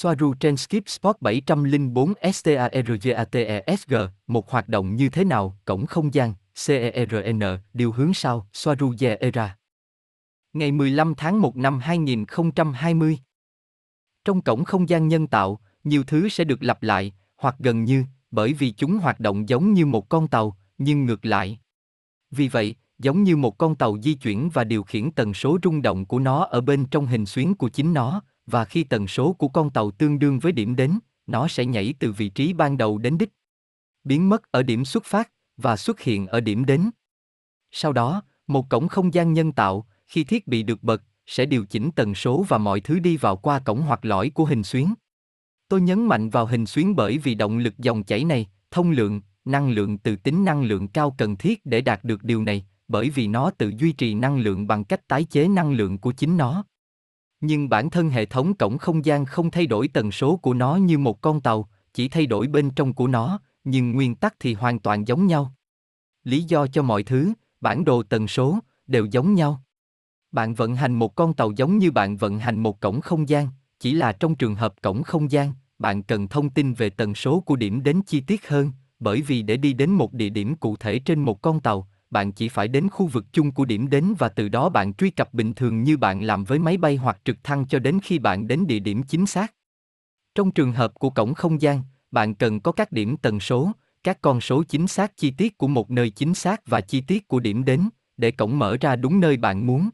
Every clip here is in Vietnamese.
Soaru trên Skip Sport 704 STARGATESG, một hoạt động như thế nào, cổng không gian, CERN, điều hướng sau Soaru Era. Ngày 15 tháng 1 năm 2020. Trong cổng không gian nhân tạo, nhiều thứ sẽ được lặp lại, hoặc gần như, bởi vì chúng hoạt động giống như một con tàu, nhưng ngược lại. Vì vậy, giống như một con tàu di chuyển và điều khiển tần số rung động của nó ở bên trong hình xuyến của chính nó, và khi tần số của con tàu tương đương với điểm đến, nó sẽ nhảy từ vị trí ban đầu đến đích. Biến mất ở điểm xuất phát và xuất hiện ở điểm đến. Sau đó, một cổng không gian nhân tạo, khi thiết bị được bật, sẽ điều chỉnh tần số và mọi thứ đi vào qua cổng hoặc lõi của hình xuyến. Tôi nhấn mạnh vào hình xuyến bởi vì động lực dòng chảy này, thông lượng, năng lượng từ tính năng lượng cao cần thiết để đạt được điều này, bởi vì nó tự duy trì năng lượng bằng cách tái chế năng lượng của chính nó. Nhưng bản thân hệ thống cổng không gian không thay đổi tần số của nó như một con tàu, chỉ thay đổi bên trong của nó, nhưng nguyên tắc thì hoàn toàn giống nhau. Lý do cho mọi thứ, bản đồ tần số, đều giống nhau. Bạn vận hành một con tàu giống như bạn vận hành một cổng không gian, chỉ là trong trường hợp cổng không gian, bạn cần thông tin về tần số của điểm đến chi tiết hơn, bởi vì để đi đến một địa điểm cụ thể trên một con tàu, bạn chỉ phải đến khu vực chung của điểm đến và từ đó bạn truy cập bình thường như bạn làm với máy bay hoặc trực thăng cho đến khi bạn đến địa điểm chính xác. Trong trường hợp của cổng không gian, bạn cần có các điểm tần số, các con số chính xác chi tiết của một nơi chính xác và chi tiết của điểm đến, để cổng mở ra đúng nơi bạn muốn.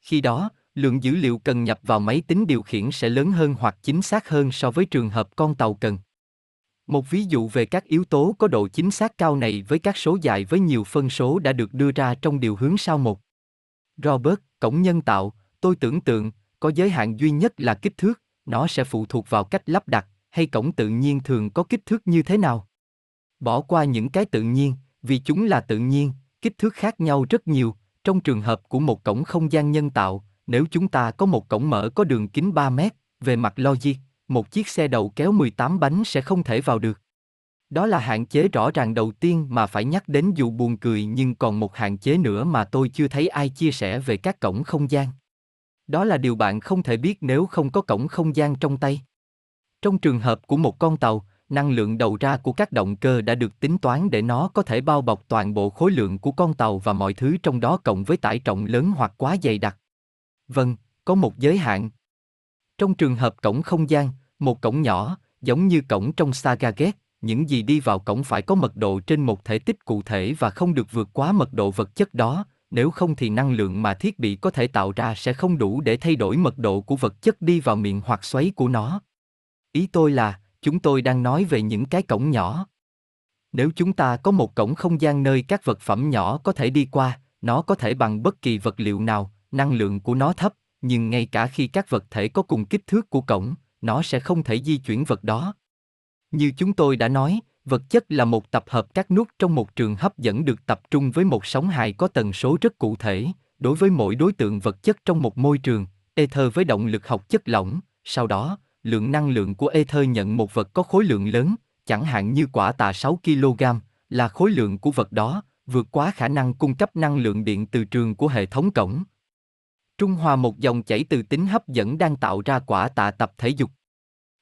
Khi đó, lượng dữ liệu cần nhập vào máy tính điều khiển sẽ lớn hơn hoặc chính xác hơn so với trường hợp con tàu cần. Một ví dụ về các yếu tố có độ chính xác cao này với các số dài với nhiều phân số đã được đưa ra trong điều hướng sau một. Robert, cổng nhân tạo, tôi tưởng tượng, có giới hạn duy nhất là kích thước, nó sẽ phụ thuộc vào cách lắp đặt, hay cổng tự nhiên thường có kích thước như thế nào. Bỏ qua những cái tự nhiên, vì chúng là tự nhiên, kích thước khác nhau rất nhiều, trong trường hợp của một cổng không gian nhân tạo, nếu chúng ta có một cổng mở có đường kính 3 mét, về mặt logic, một chiếc xe đầu kéo 18 bánh sẽ không thể vào được. Đó là hạn chế rõ ràng đầu tiên mà phải nhắc đến dù buồn cười nhưng còn một hạn chế nữa mà tôi chưa thấy ai chia sẻ về các cổng không gian. Đó là điều bạn không thể biết nếu không có cổng không gian trong tay. Trong trường hợp của một con tàu, năng lượng đầu ra của các động cơ đã được tính toán để nó có thể bao bọc toàn bộ khối lượng của con tàu và mọi thứ trong đó cộng với tải trọng lớn hoặc quá dày đặc. Vâng, có một giới hạn. Trong trường hợp cổng không gian, một cổng nhỏ, giống như cổng trong Saga Gate, những gì đi vào cổng phải có mật độ trên một thể tích cụ thể và không được vượt quá mật độ vật chất đó, nếu không thì năng lượng mà thiết bị có thể tạo ra sẽ không đủ để thay đổi mật độ của vật chất đi vào miệng hoặc xoáy của nó. Ý tôi là, chúng tôi đang nói về những cái cổng nhỏ. Nếu chúng ta có một cổng không gian nơi các vật phẩm nhỏ có thể đi qua, nó có thể bằng bất kỳ vật liệu nào, năng lượng của nó thấp, nhưng ngay cả khi các vật thể có cùng kích thước của cổng, nó sẽ không thể di chuyển vật đó. Như chúng tôi đã nói, vật chất là một tập hợp các nút trong một trường hấp dẫn được tập trung với một sóng hài có tần số rất cụ thể, đối với mỗi đối tượng vật chất trong một môi trường, ether với động lực học chất lỏng, sau đó, lượng năng lượng của ether nhận một vật có khối lượng lớn, chẳng hạn như quả tạ 6 kg, là khối lượng của vật đó, vượt quá khả năng cung cấp năng lượng điện từ trường của hệ thống cổng. Trung hòa một dòng chảy từ tính hấp dẫn đang tạo ra quả tạ tập thể dục.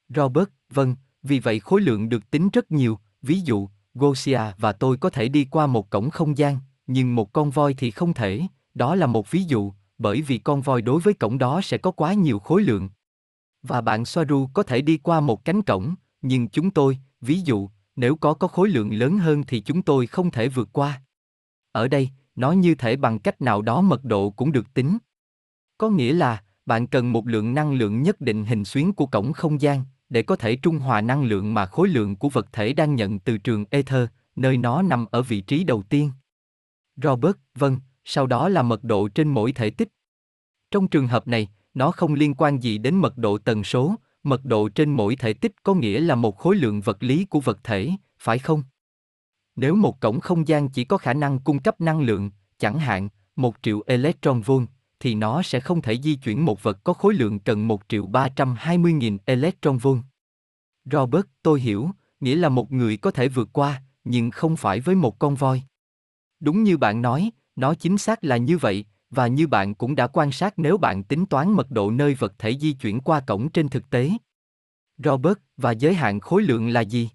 Robert, vâng, vì vậy khối lượng được tính rất nhiều, ví dụ, Gosia và tôi có thể đi qua một cổng không gian, nhưng một con voi thì không thể, đó là một ví dụ, bởi vì con voi đối với cổng đó sẽ có quá nhiều khối lượng. Và bạn Soaru có thể đi qua một cánh cổng, nhưng chúng tôi, ví dụ, nếu có có khối lượng lớn hơn thì chúng tôi không thể vượt qua. Ở đây, nó như thể bằng cách nào đó mật độ cũng được tính. Có nghĩa là, bạn cần một lượng năng lượng nhất định hình xuyến của cổng không gian, để có thể trung hòa năng lượng mà khối lượng của vật thể đang nhận từ trường ether, nơi nó nằm ở vị trí đầu tiên. Robert, vâng, sau đó là mật độ trên mỗi thể tích. Trong trường hợp này, nó không liên quan gì đến mật độ tần số, mật độ trên mỗi thể tích có nghĩa là một khối lượng vật lý của vật thể, phải không? Nếu một cổng không gian chỉ có khả năng cung cấp năng lượng, chẳng hạn, một triệu electron volt, thì nó sẽ không thể di chuyển một vật có khối lượng cần 1 triệu 320 nghìn electron volt. Robert, tôi hiểu, nghĩa là một người có thể vượt qua, nhưng không phải với một con voi. Đúng như bạn nói, nó chính xác là như vậy, và như bạn cũng đã quan sát nếu bạn tính toán mật độ nơi vật thể di chuyển qua cổng trên thực tế. Robert, và giới hạn khối lượng là gì?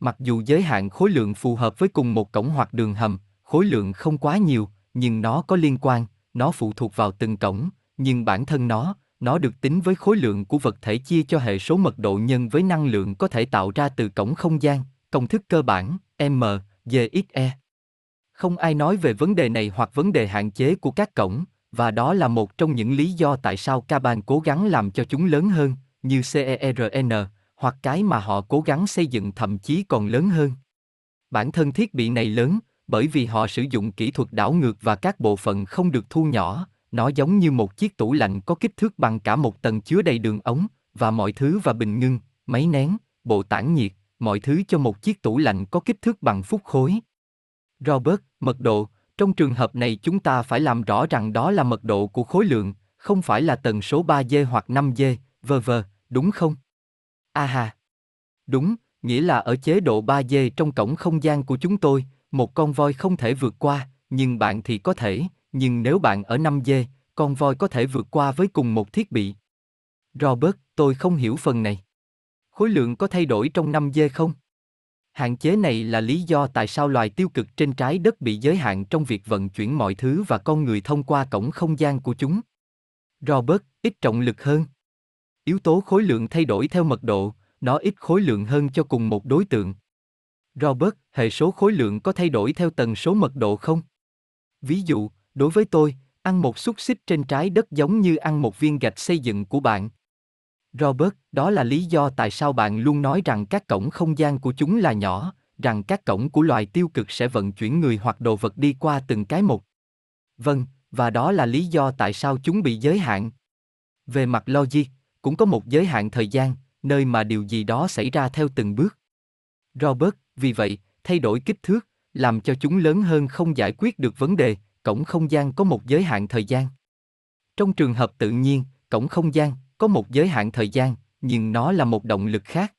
Mặc dù giới hạn khối lượng phù hợp với cùng một cổng hoặc đường hầm, khối lượng không quá nhiều, nhưng nó có liên quan, nó phụ thuộc vào từng cổng, nhưng bản thân nó, nó được tính với khối lượng của vật thể chia cho hệ số mật độ nhân với năng lượng có thể tạo ra từ cổng không gian, công thức cơ bản, M, GXE. Không ai nói về vấn đề này hoặc vấn đề hạn chế của các cổng, và đó là một trong những lý do tại sao Caban cố gắng làm cho chúng lớn hơn, như CERN, hoặc cái mà họ cố gắng xây dựng thậm chí còn lớn hơn. Bản thân thiết bị này lớn, bởi vì họ sử dụng kỹ thuật đảo ngược và các bộ phận không được thu nhỏ, nó giống như một chiếc tủ lạnh có kích thước bằng cả một tầng chứa đầy đường ống, và mọi thứ và bình ngưng, máy nén, bộ tản nhiệt, mọi thứ cho một chiếc tủ lạnh có kích thước bằng phút khối. Robert, mật độ, trong trường hợp này chúng ta phải làm rõ rằng đó là mật độ của khối lượng, không phải là tần số 3G hoặc 5G, vờ vờ, đúng không? À aha. Đúng, nghĩa là ở chế độ 3G trong cổng không gian của chúng tôi, một con voi không thể vượt qua, nhưng bạn thì có thể, nhưng nếu bạn ở 5G, con voi có thể vượt qua với cùng một thiết bị. Robert, tôi không hiểu phần này. Khối lượng có thay đổi trong 5G không? Hạn chế này là lý do tại sao loài tiêu cực trên trái đất bị giới hạn trong việc vận chuyển mọi thứ và con người thông qua cổng không gian của chúng. Robert, ít trọng lực hơn. Yếu tố khối lượng thay đổi theo mật độ, nó ít khối lượng hơn cho cùng một đối tượng. Robert, hệ số khối lượng có thay đổi theo tần số mật độ không? Ví dụ, đối với tôi, ăn một xúc xích trên trái đất giống như ăn một viên gạch xây dựng của bạn. Robert, đó là lý do tại sao bạn luôn nói rằng các cổng không gian của chúng là nhỏ, rằng các cổng của loài tiêu cực sẽ vận chuyển người hoặc đồ vật đi qua từng cái một. Vâng, và đó là lý do tại sao chúng bị giới hạn. Về mặt logic, cũng có một giới hạn thời gian, nơi mà điều gì đó xảy ra theo từng bước. Robert, vì vậy, thay đổi kích thước, làm cho chúng lớn hơn không giải quyết được vấn đề, cổng không gian có một giới hạn thời gian. Trong trường hợp tự nhiên, cổng không gian có một giới hạn thời gian, nhưng nó là một động lực khác.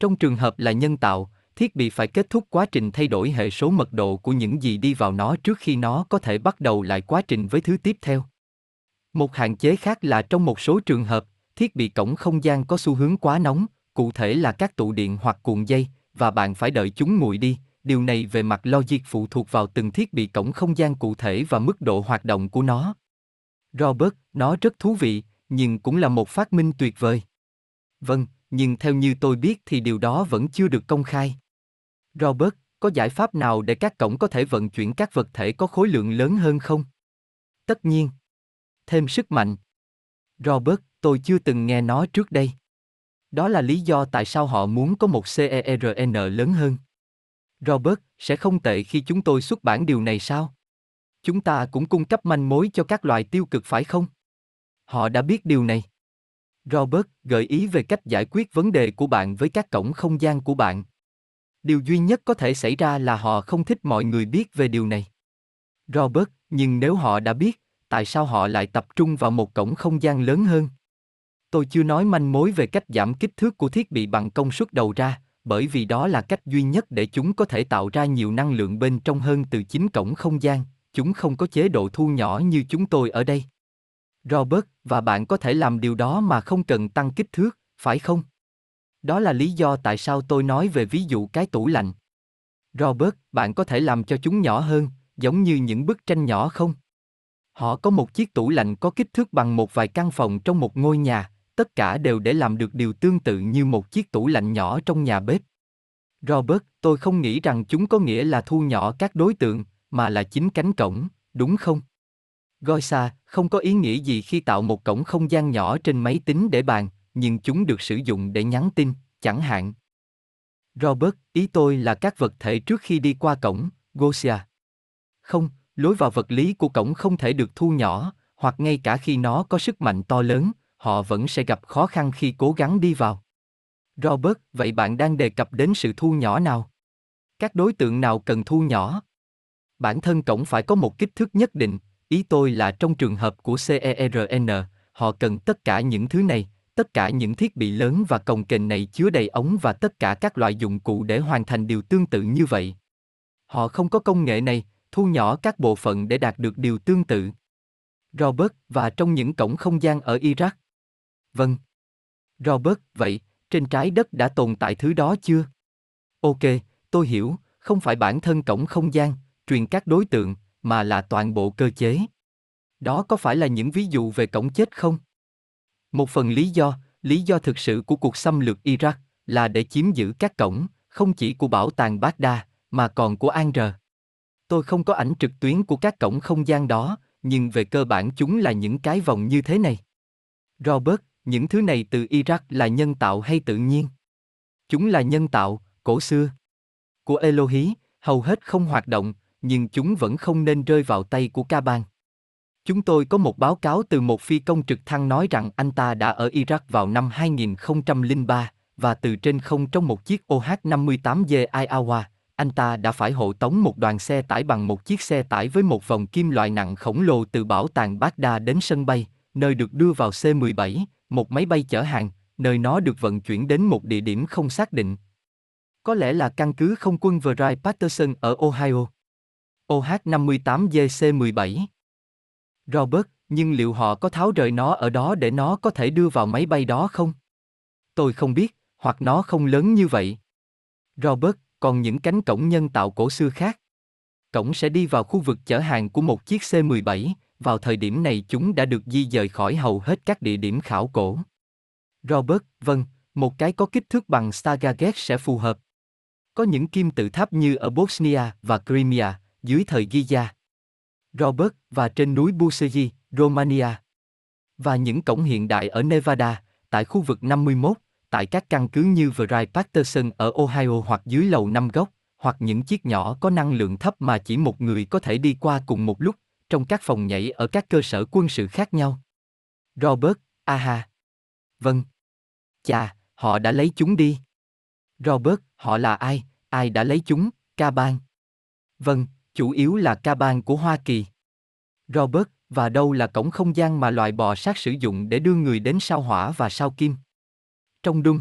Trong trường hợp là nhân tạo, thiết bị phải kết thúc quá trình thay đổi hệ số mật độ của những gì đi vào nó trước khi nó có thể bắt đầu lại quá trình với thứ tiếp theo. Một hạn chế khác là trong một số trường hợp, thiết bị cổng không gian có xu hướng quá nóng, cụ thể là các tụ điện hoặc cuộn dây, và bạn phải đợi chúng nguội đi. Điều này về mặt logic phụ thuộc vào từng thiết bị cổng không gian cụ thể và mức độ hoạt động của nó. Robert, nó rất thú vị, nhưng cũng là một phát minh tuyệt vời. Vâng, nhưng theo như tôi biết thì điều đó vẫn chưa được công khai. Robert, có giải pháp nào để các cổng có thể vận chuyển các vật thể có khối lượng lớn hơn không? Tất nhiên. Thêm sức mạnh. Robert, tôi chưa từng nghe nó trước đây. Đó là lý do tại sao họ muốn có một CERN lớn hơn. Robert, sẽ không tệ khi chúng tôi xuất bản điều này sao? Chúng ta cũng cung cấp manh mối cho các loài tiêu cực phải không? Họ đã biết điều này. Robert gợi ý về cách giải quyết vấn đề của bạn với các cổng không gian của bạn. Điều duy nhất có thể xảy ra là họ không thích mọi người biết về điều này. Robert, nhưng nếu họ đã biết, tại sao họ lại tập trung vào một cổng không gian lớn hơn? Tôi chưa nói manh mối về cách giảm kích thước của thiết bị bằng công suất đầu ra, bởi vì đó là cách duy nhất để chúng có thể tạo ra nhiều năng lượng bên trong hơn từ chính cổng không gian, chúng không có chế độ thu nhỏ như chúng tôi ở đây. Robert, và bạn có thể làm điều đó mà không cần tăng kích thước, phải không? Đó là lý do tại sao tôi nói về ví dụ cái tủ lạnh. Robert, bạn có thể làm cho chúng nhỏ hơn, giống như những bức tranh nhỏ không? Họ có một chiếc tủ lạnh có kích thước bằng một vài căn phòng trong một ngôi nhà, tất cả đều để làm được điều tương tự như một chiếc tủ lạnh nhỏ trong nhà bếp. Robert, tôi không nghĩ rằng chúng có nghĩa là thu nhỏ các đối tượng, mà là chính cánh cổng, đúng không? Goisa, không có ý nghĩa gì khi tạo một cổng không gian nhỏ trên máy tính để bàn, nhưng chúng được sử dụng để nhắn tin, chẳng hạn. Robert, ý tôi là các vật thể trước khi đi qua cổng, Gosia. Không, lối vào vật lý của cổng không thể được thu nhỏ, hoặc ngay cả khi nó có sức mạnh to lớn, họ vẫn sẽ gặp khó khăn khi cố gắng đi vào. Robert, vậy bạn đang đề cập đến sự thu nhỏ nào? Các đối tượng nào cần thu nhỏ? Bản thân cổng phải có một kích thước nhất định, ý tôi là trong trường hợp của CERN, họ cần tất cả những thứ này, tất cả những thiết bị lớn và cồng kềnh này chứa đầy ống và tất cả các loại dụng cụ để hoàn thành điều tương tự như vậy. Họ không có công nghệ này, thu nhỏ các bộ phận để đạt được điều tương tự. Robert và trong những cổng không gian ở Iraq. Vâng. Robert, vậy, trên trái đất đã tồn tại thứ đó chưa? Ok, tôi hiểu, không phải bản thân cổng không gian, truyền các đối tượng, mà là toàn bộ cơ chế. Đó có phải là những ví dụ về cổng chết không? Một phần lý do, lý do thực sự của cuộc xâm lược Iraq là để chiếm giữ các cổng, không chỉ của bảo tàng Baghdad, mà còn của An Tôi không có ảnh trực tuyến của các cổng không gian đó, nhưng về cơ bản chúng là những cái vòng như thế này. Robert, những thứ này từ Iraq là nhân tạo hay tự nhiên? Chúng là nhân tạo, cổ xưa. Của Elohi, hầu hết không hoạt động, nhưng chúng vẫn không nên rơi vào tay của Kaban. Chúng tôi có một báo cáo từ một phi công trực thăng nói rằng anh ta đã ở Iraq vào năm 2003, và từ trên không trong một chiếc OH-58J Iowa, anh ta đã phải hộ tống một đoàn xe tải bằng một chiếc xe tải với một vòng kim loại nặng khổng lồ từ bảo tàng Baghdad đến sân bay, nơi được đưa vào C-17, một máy bay chở hàng, nơi nó được vận chuyển đến một địa điểm không xác định. Có lẽ là căn cứ không quân Wright Patterson ở Ohio. OH-58JC-17 Robert, nhưng liệu họ có tháo rời nó ở đó để nó có thể đưa vào máy bay đó không? Tôi không biết, hoặc nó không lớn như vậy. Robert, còn những cánh cổng nhân tạo cổ xưa khác. Cổng sẽ đi vào khu vực chở hàng của một chiếc C-17, vào thời điểm này chúng đã được di dời khỏi hầu hết các địa điểm khảo cổ. Robert, vâng, một cái có kích thước bằng Stargate sẽ phù hợp. Có những kim tự tháp như ở Bosnia và Crimea, dưới thời Giza. Robert và trên núi Buseji, Romania. Và những cổng hiện đại ở Nevada, tại khu vực 51, tại các căn cứ như Wright Patterson ở Ohio hoặc dưới lầu năm góc, hoặc những chiếc nhỏ có năng lượng thấp mà chỉ một người có thể đi qua cùng một lúc, trong các phòng nhảy ở các cơ sở quân sự khác nhau. Robert, aha. Vâng. Chà, họ đã lấy chúng đi. Robert, họ là ai, ai đã lấy chúng, ca bang? Vâng, chủ yếu là ca bang của Hoa Kỳ. Robert, và đâu là cổng không gian mà loài bò sát sử dụng để đưa người đến sao hỏa và sao kim? Trong đung.